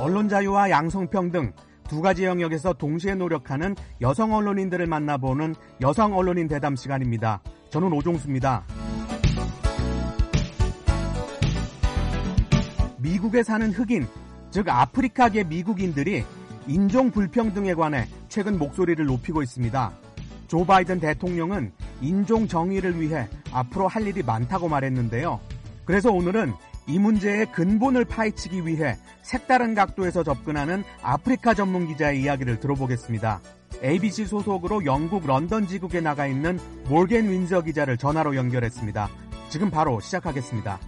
언론 자유와 양성평 등 두 가지 영역에서 동시에 노력하는 여성 언론인들을 만나보는 여성 언론인 대담 시간입니다. 저는 오종수입니다. 미국에 사는 흑인, 즉 아프리카계 미국인들이 인종 불평등에 관해 최근 목소리를 높이고 있습니다. 조 바이든 대통령은 인종 정의를 위해 앞으로 할 일이 많다고 말했는데요. 그래서 오늘은 이 문제의 근본을 파헤치기 위해 색다른 각도에서 접근하는 아프리카 전문 기자의 이야기를 들어보겠습니다. ABC 소속으로 영국 런던 지국에 나가 있는 몰겐 윈저 기자를 전화로 연결했습니다. 지금 바로 시작하겠습니다.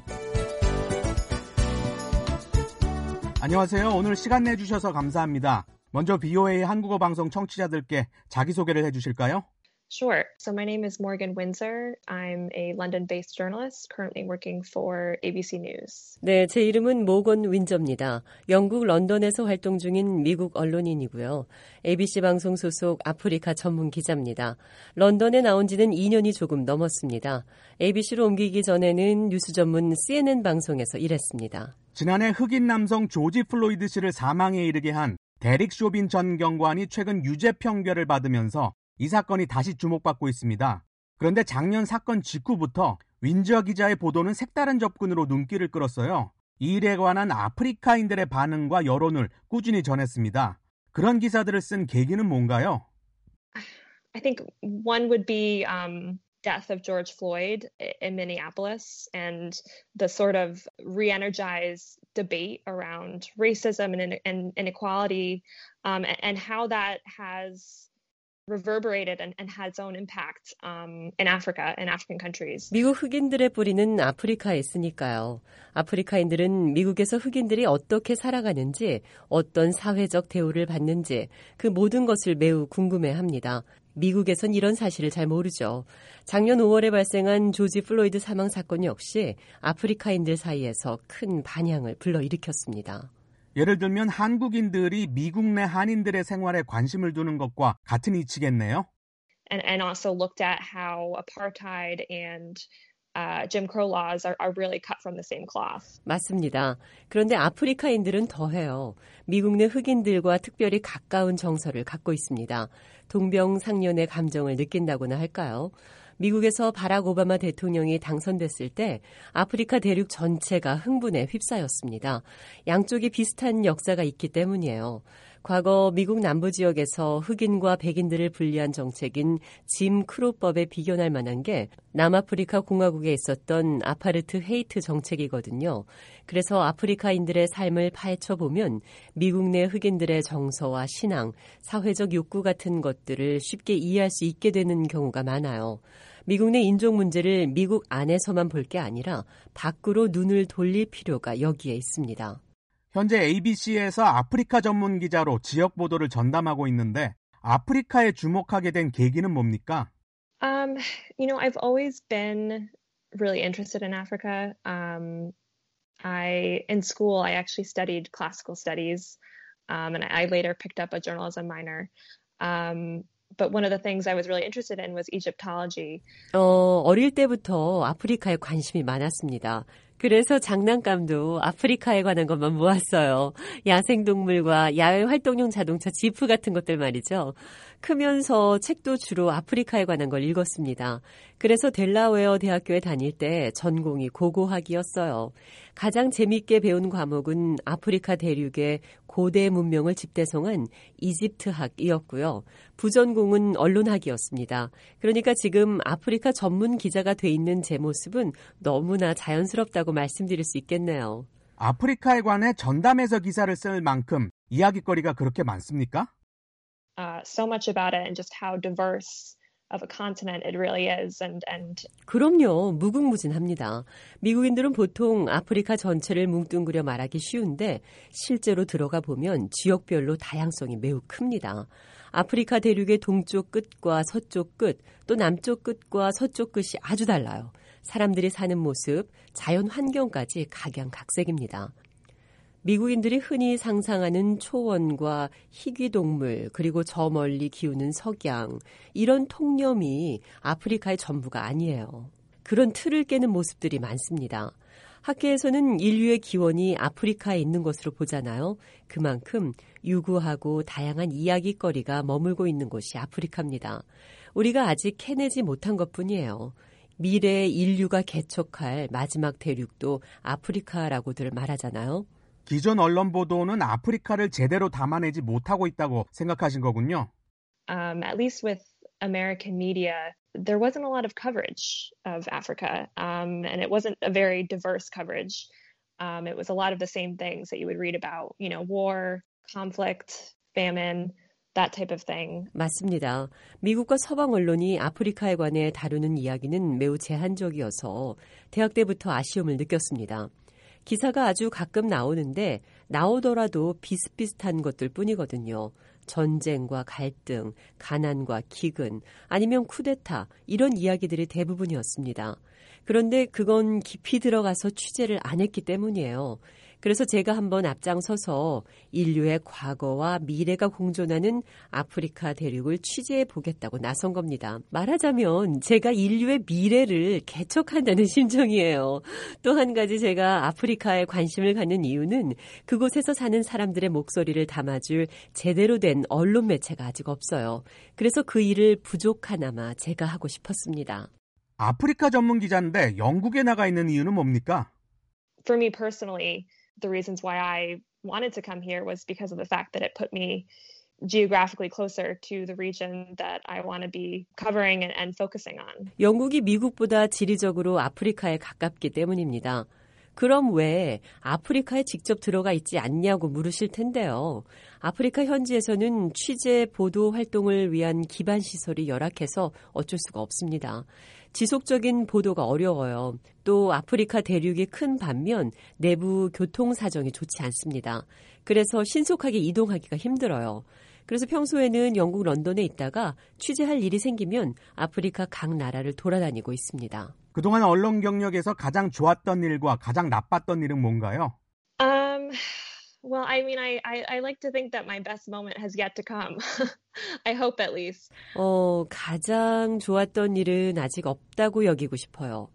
안녕하세요. 오늘 시간 내주셔서 감사합니다. 먼저 BOA 한국어 방송 청취자들께 자기소개를 해주실까요? Sure. So my name is Morgan Windsor. I'm a London-based journalist currently working for ABC News. 네, 제 이름은 모건 윈저입니다. 영국 런던에서 활동 중인 미국 언론인이고요. ABC 방송 소속 아프리카 전문 기자입니다. 런던에 나온 지는 2년이 조금 넘었습니다. ABC로 옮기기 전에는 뉴스 전문 CNN 방송에서 일했습니다. 지난해 흑인 남성 조지 플로이드 씨를 사망에 이르게 한 데릭 쇼빈 전 경관이 최근 유죄 판결을 받으면서 이 사건이 다시 주목받고 있습니다. 그런데 작년 사건 직후부터 윈저 기자의 보도는 색다른 접근으로 눈길을 끌었어요. 이 일에 관한 아프리카인들의 반응과 여론을 꾸준히 전했습니다. 그런 기사들을 쓴 계기는 뭔가요? I think one would be um, death of George Floyd in Minneapolis and the sort of re-energized debate around racism and, and inequality um, and how that has reverberated and, and had its own impact um, in Africa, in African countries. 미국 흑인들의 뿌리는 아프리카에 있으니까요. 아프리카인들은 미국에서 흑인들이 어떻게 살아가는지, 어떤 사회적 대우를 받는지, 그 모든 것을 매우 궁금해합니다. 미국에선 이런 사실을 잘 모르죠. 작년 5월에 발생한 조지 플로이드 사망 사건 역시 아프리카인들 사이에서 큰 반향을 불러일으켰습니다. 예를 들면 한국인들이 미국 내 한인들의 생활에 관심을 두는 것과 같은 이치겠네요. And, and also looked at how apartheid and uh, Jim Crow laws are, are really cut from the same cloth. 맞습니다. 그런데 아프리카인들은 더해요. 미국 내 흑인들과 특별히 가까운 정서를 갖고 있습니다. 동병상련의 감정을 느낀다고나 할까요? 미국에서 바락 오바마 대통령이 당선됐을 때 아프리카 대륙 전체가 흥분에 휩싸였습니다. 양쪽이 비슷한 역사가 있기 때문이에요. 과거 미국 남부 지역에서 흑인과 백인들을 분리한 정책인 짐 크로법에 비견할 만한 게 남아프리카 공화국에 있었던 아파르트 헤이트 정책이거든요. 그래서 아프리카인들의 삶을 파헤쳐 보면 미국 내 흑인들의 정서와 신앙, 사회적 욕구 같은 것들을 쉽게 이해할 수 있게 되는 경우가 많아요. 미국 내 인종 문제를 미국 안에서만 볼 게 아니라 밖으로 눈을 돌릴 필요가 여기에 있습니다. 현재 ABC에서 아프리카 전문 기자로 지역 보도를 전담하고 있는데 아프리카에 주목하게 된 계기는 뭡니까? Um, you know, I've always been really interested in Africa. Um, I in school I actually studied classical studies, um, and I later picked up a journalism minor. Um, but one of the things I was really interested in was Egyptology. 어, 어릴 때부터 아프리카에 관심이 많았습니다. 그래서 장난감도 아프리카에 관한 것만 모았어요. 야생동물과 야외 활동용 자동차 지프 같은 것들 말이죠. 크면서 책도 주로 아프리카에 관한 걸 읽었습니다. 그래서 델라웨어 대학교에 다닐 때 전공이 고고학이었어요. 가장 재미있게 배운 과목은 아프리카 대륙의 고대 문명을 집대성한 이집트학이었고요. 부전공은 언론학이었습니다. 그러니까 지금 아프리카 전문 기자가 돼 있는 제 모습은 너무나 자연스럽다고 말씀드릴 수 있겠네요. 아프리카에 관해 전담해서 기사를 쓸 만큼 이야기거리가 그렇게 많습니까? Uh, so much about it and just how diverse of a continent it really is and and 그럼요. 무궁무진합니다. 미국인들은 보통 아프리카 전체를 뭉뚱그려 말하기 쉬운데 실제로 들어가 보면 지역별로 다양성이 매우 큽니다. 아프리카 대륙의 동쪽 끝과 서쪽 끝, 또 남쪽 끝과 서쪽 끝이 아주 달라요. 사람들이 사는 모습, 자연 환경까지 각양각색입니다. 미국인들이 흔히 상상하는 초원과 희귀동물, 그리고 저 멀리 기우는 석양, 이런 통념이 아프리카의 전부가 아니에요. 그런 틀을 깨는 모습들이 많습니다. 학계에서는 인류의 기원이 아프리카에 있는 것으로 보잖아요. 그만큼 유구하고 다양한 이야기거리가 머물고 있는 곳이 아프리카입니다. 우리가 아직 캐내지 못한 것 뿐이에요. 미래의 인류가 개척할 마지막 대륙도 아프리카라고들 말하잖아요. 기존 언론 보도는 아프리카를 제대로 담아내지 못하고 있다고 생각하신 거군요. Um, at least with American media, there wasn't a lot of coverage of Africa, um, and it wasn't a very diverse coverage. Um, it was a lot of the same things that you would read about, you know, war, conflict, famine, that type of thing. 맞습니다. 미국과 서방 언론이 아프리카에 관해 다루는 이야기는 매우 제한적이어서 대학 때부터 아쉬움을 느꼈습니다. 기사가 아주 가끔 나오는데 나오더라도 비슷비슷한 것들 뿐이거든요. 전쟁과 갈등, 가난과 기근, 아니면 쿠데타, 이런 이야기들이 대부분이었습니다. 그런데 그건 깊이 들어가서 취재를 안 했기 때문이에요. 그래서 제가 한번 앞장서서 인류의 과거와 미래가 공존하는 아프리카 대륙을 취재해 보겠다고 나선 겁니다. 말하자면 제가 인류의 미래를 개척한다는 심정이에요. 또 한 가지 제가 아프리카에 관심을 갖는 이유는 그곳에서 사는 사람들의 목소리를 담아줄 제대로 된 언론 매체가 아직 없어요. 그래서 그 일을 부족하나마 제가 하고 싶었습니다. 아프리카 전문 기자인데 영국에 나가 있는 이유는 뭡니까? For me personally, the reasons why I wanted to come here was because of the fact that it put me geographically closer to the region that I want to be covering and, and focusing on. 영국이 미국보다 지리적으로 아프리카에 가깝기 때문입니다. 그럼 왜 아프리카에 직접 들어가 있지 않냐고 물으실 텐데요. 아프리카 현지에서는 취재 보도 활동을 위한 기반 시설이 열악해서 어쩔 수가 없습니다. 지속적인 보도가 어려워요. 또 아프리카 대륙이 큰 반면 내부 교통 사정이 좋지 않습니다. 그래서 신속하게 이동하기가 힘들어요. 그래서 평소에는 영국 런던에 있다가 취재할 일이 생기면 아프리카 각 나라를 돌아다니고 있습니다. 그동안 언론 경력에서 가장 좋았던 일과 가장 나빴던 일은 뭔가요? Um, well, I mean, I, I, I like to think that my best moment has yet to come. I hope at least. 어, 가장 좋았던 일은 아직 없다고 여기고 싶어요.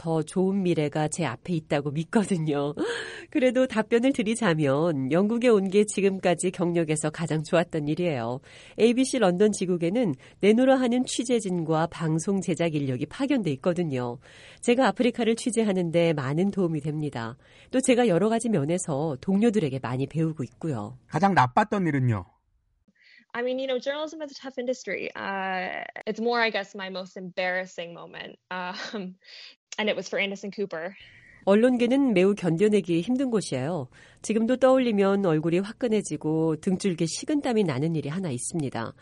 더 좋은 미래가 제 앞에 있다고 믿거든요. 그래도 답변을 드리자면 영국에 온 게 지금까지 경력에서 가장 좋았던 일이에요. ABC 런던 지국에는 내노라 하는 취재진과 방송 제작 인력이 파견돼 있거든요. 제가 아프리카를 취재하는데 많은 도움이 됩니다. 또 제가 여러 가지 면에서 동료들에게 많이 배우고 있고요. 가장 나빴던 일은요? I mean, you know, journalism is a tough industry. Uh, it's more, I guess, my most embarrassing moment. Um, and it was for Anderson Cooper. 언론계는 매우 견뎌내기 힘든 곳이에요. 지금도 떠올리면 얼굴이 화끈해지고 등줄기 식은땀이 나는 일이 하나 있습니다.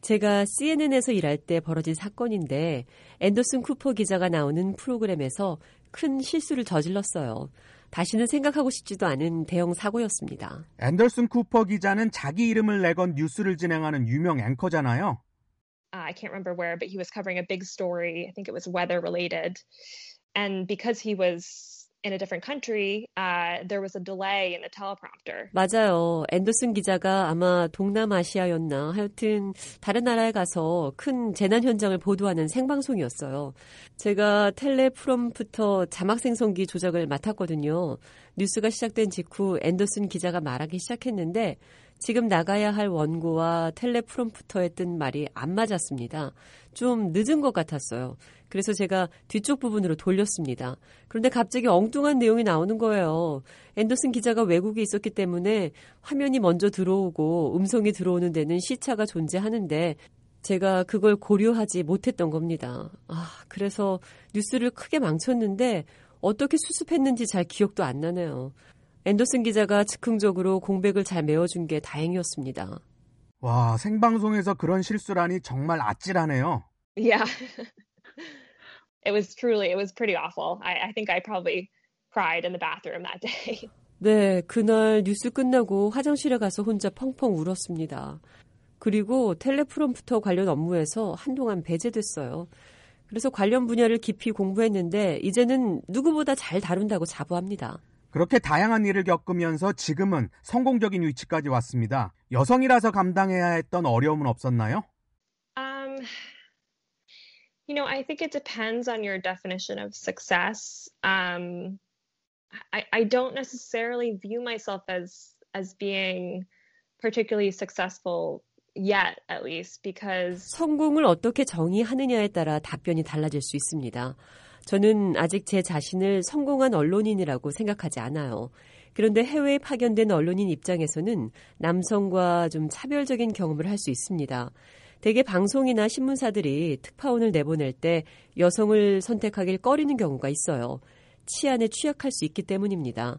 제가 CNN에서 일할 때 벌어진 사건인데 앤더슨 쿠퍼 기자가 나오는 프로그램에서 큰 실수를 저질렀어요. 다시는 생각하고 싶지도 않은 대형 사고였습니다. 앤더슨 쿠퍼 기자는 자기 이름을 내건 뉴스를 진행하는 유명 앵커잖아요. Uh, I can't remember where, but he was covering a big story. I think it was weather related. And because he was in a different country, uh, there was a delay in the teleprompter. 맞아요. 앤더슨 기자가 아마 동남아시아였나 하여튼 다른 나라에 가서 큰 재난 현장을 보도하는 생방송이었어요. 제가 텔레프롬프터 자막 생성기 조작을 맡았거든요. 뉴스가 시작된 직후 앤더슨 기자가 말하기 시작했는데 지금 나가야 할 원고와 텔레프롬프터에 뜬 말이 안 맞았습니다. 좀 늦은 것 같았어요. 그래서 제가 뒤쪽 부분으로 돌렸습니다. 그런데 갑자기 엉뚱한 내용이 나오는 거예요. 앤더슨 기자가 외국에 있었기 때문에 화면이 먼저 들어오고 음성이 들어오는 데는 시차가 존재하는데 제가 그걸 고려하지 못했던 겁니다. 아, 그래서 뉴스를 크게 망쳤는데 어떻게 수습했는지 잘 기억도 안 나네요. 앤더슨 기자가 즉흥적으로 공백을 잘 메워준 게 다행이었습니다. 와, 생방송에서 그런 실수라니 정말 아찔하네요. Yeah. it was truly, it was pretty awful. I, I think I probably cried in the bathroom that day. 네, 그날 뉴스 끝나고 화장실에 가서 혼자 펑펑 울었습니다. 그리고 텔레프롬프터 관련 업무에서 한동안 배제됐어요. 그래서 관련 분야를 깊이 공부했는데 이제는 누구보다 잘 다룬다고 자부합니다. 그렇게 다양한 일을 겪으면서 지금은 성공적인 위치까지 왔습니다. 여성이라서 감당해야 했던 어려움은 없었나요? Um, you know, I think it depends on your definition of success. Um, I, I don't necessarily view myself as as being particularly successful yet at least because 성공을 어떻게 정의하느냐에 따라 답변이 달라질 수 있습니다. 저는 아직 제 자신을 성공한 언론인이라고 생각하지 않아요. 그런데 해외에 파견된 언론인 입장에서는 남성과 좀 차별적인 경험을 할 수 있습니다. 대개 방송이나 신문사들이 특파원을 내보낼 때 여성을 선택하길 꺼리는 경우가 있어요. 치안에 취약할 수 있기 때문입니다.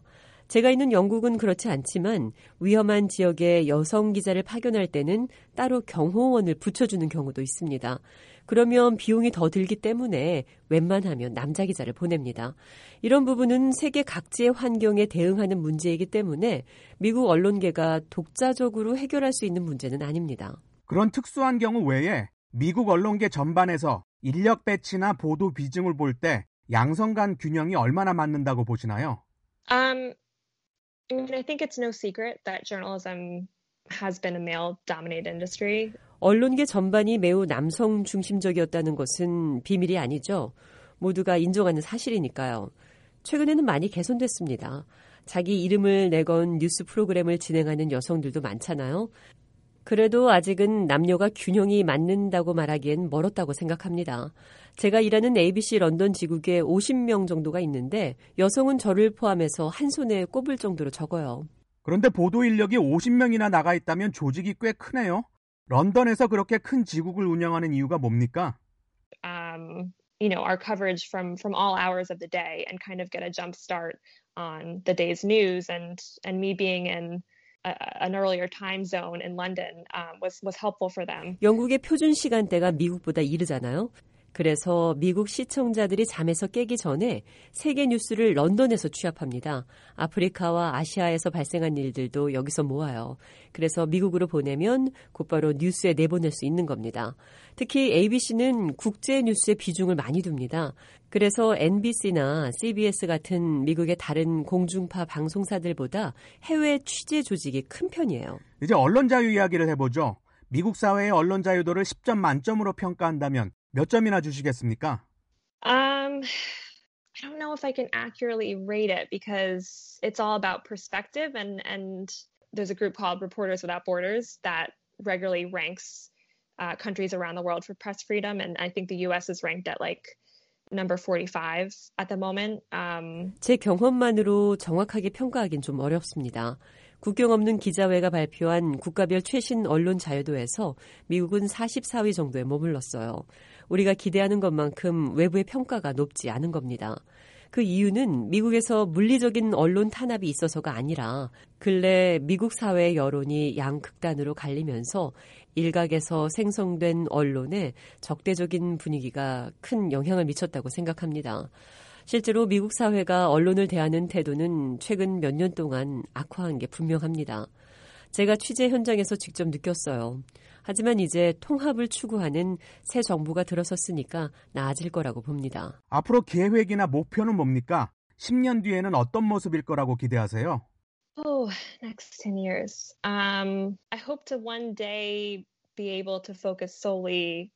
제가 있는 영국은 그렇지 않지만 위험한 지역에 여성 기자를 파견할 때는 따로 경호원을 붙여주는 경우도 있습니다. 그러면 비용이 더 들기 때문에 웬만하면 남자 기자를 보냅니다. 이런 부분은 세계 각지의 환경에 대응하는 문제이기 때문에 미국 언론계가 독자적으로 해결할 수 있는 문제는 아닙니다. 그런 특수한 경우 외에 미국 언론계 전반에서 인력 배치나 보도 비중을 볼 때 양성 간 균형이 얼마나 맞는다고 보시나요? Um, I think it's no secret that journalism has been a male-dominated industry. 언론계 전반이 매우 남성 중심적이었다는 것은 비밀이 아니죠. 모두가 인정하는 사실이니까요. 최근에는 많이 개선됐습니다. 자기 이름을 내건 뉴스 프로그램을 진행하는 여성들도 많잖아요. 그래도 아직은 남녀가 균형이 맞는다고 말하기엔 멀었다고 생각합니다. 제가 일하는 ABC 런던 지국에 50명 정도가 있는데 여성은 저를 포함해서 한 손에 꼽을 정도로 적어요. 그런데 보도 인력이 50명이나 나가 있다면 조직이 꽤 크네요. 런던에서 그렇게 큰 지국을 운영하는 이유가 뭡니까? Um, you know, our coverage from from all hours of the day and kind of get a jump start on the day's news and and me being in a, an earlier time zone in London um, was was helpful for them. 영국의 표준 시간대가 미국보다 이르잖아요. 그래서 미국 시청자들이 잠에서 깨기 전에 세계 뉴스를 런던에서 취합합니다. 아프리카와 아시아에서 발생한 일들도 여기서 모아요. 그래서 미국으로 보내면 곧바로 뉴스에 내보낼 수 있는 겁니다. 특히 ABC는 국제 뉴스에 비중을 많이 둡니다. 그래서 NBC나 CBS 같은 미국의 다른 공중파 방송사들보다 해외 취재 조직이 큰 편이에요. 이제 언론 자유 이야기를 해보죠. 미국 사회의 언론 자유도를 10점 만점으로 평가한다면 몇 점이나 주시겠습니까? Um, I don't know if I can accurately rate it because it's all about perspective and and there's a group called Reporters Without Borders that regularly ranks uh, countries around the world for press freedom and I think the US is ranked at like number 45 at the moment. Um, 제 경험만으로 정확하게 평가하기는 좀 어렵습니다. 국경 없는 기자회가 발표한 국가별 최신 언론 자유도에서 미국은 44위 정도에 머물렀어요. 우리가 기대하는 것만큼 외부의 평가가 높지 않은 겁니다. 그 이유는 미국에서 물리적인 언론 탄압이 있어서가 아니라 근래 미국 사회의 여론이 양극단으로 갈리면서 일각에서 생성된 언론에 적대적인 분위기가 큰 영향을 미쳤다고 생각합니다. 실제로 미국 사회가 언론을 대하는 태도는 최근 몇 년 동안 악화한 게 분명합니다. 제가 취재 현장에서 직접 느꼈어요. 하지만 이제 통합을 추구하는 새 정부가 들어섰으니까 나아질 거라고 봅니다. 앞으로 계획이나 목표는 뭡니까? 10년 뒤에는 어떤 모습일 거라고 기대하세요? oh, next 10 years. Um, I hope to one day be able to focus solely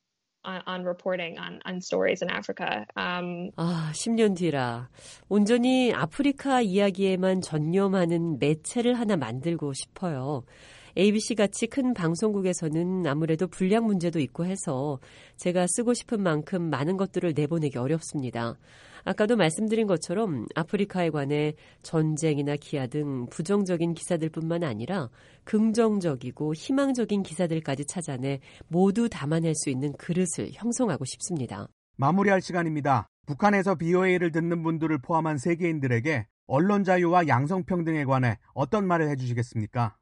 on, reporting on, on stories in Africa. Um, 아, 10년 뒤라. 온전히 아프리카 이야기에만 전념하는 매체를 하나 만들고 싶어요. ABC 같이 큰 방송국에서는 아무래도 분량 문제도 있고 해서 제가 쓰고 싶은 만큼 많은 것들을 내보내기 어렵습니다. 아까도 말씀드린 것처럼 아프리카에 관해 전쟁이나 기아 등 부정적인 기사들뿐만 아니라 긍정적이고 희망적인 기사들까지 찾아내 모두 담아낼 수 있는 그릇을 형성하고 싶습니다. 마무리할 시간입니다. 북한에서 BOA를 듣는 분들을 포함한 세계인들에게 언론 자유와 양성평등에 관해 어떤 말을 해주시겠습니까?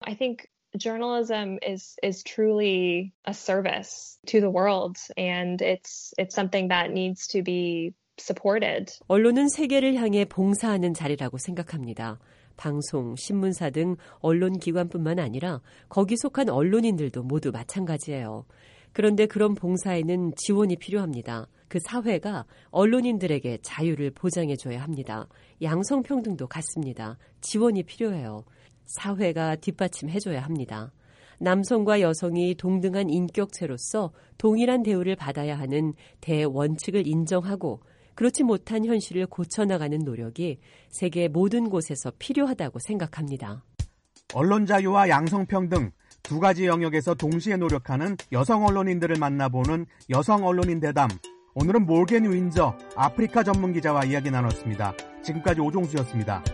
I think journalism is is truly a service to the world and it's it's something that needs to be supported. 언론은 세계를 향해 봉사하는 자리라고 생각합니다. 방송, 신문사 등 언론 기관뿐만 아니라 거기 속한 언론인들도 모두 마찬가지예요. 그런데 그런 봉사에는 지원이 필요합니다. 그 사회가 언론인들에게 자유를 보장해줘야 합니다. 양성평등도 같습니다. 지원이 필요해요. 사회가 뒷받침해줘야 합니다. 남성과 여성이 동등한 인격체로서 동일한 대우를 받아야 하는 대원칙을 인정하고 그렇지 못한 현실을 고쳐나가는 노력이 세계 모든 곳에서 필요하다고 생각합니다. 언론 자유와 양성평등 두 가지 영역에서 동시에 노력하는 여성 언론인들을 만나보는 여성 언론인 대담. 오늘은 몰겐 윈저 아프리카 전문 기자와 이야기 나눴습니다. 지금까지 오종수였습니다.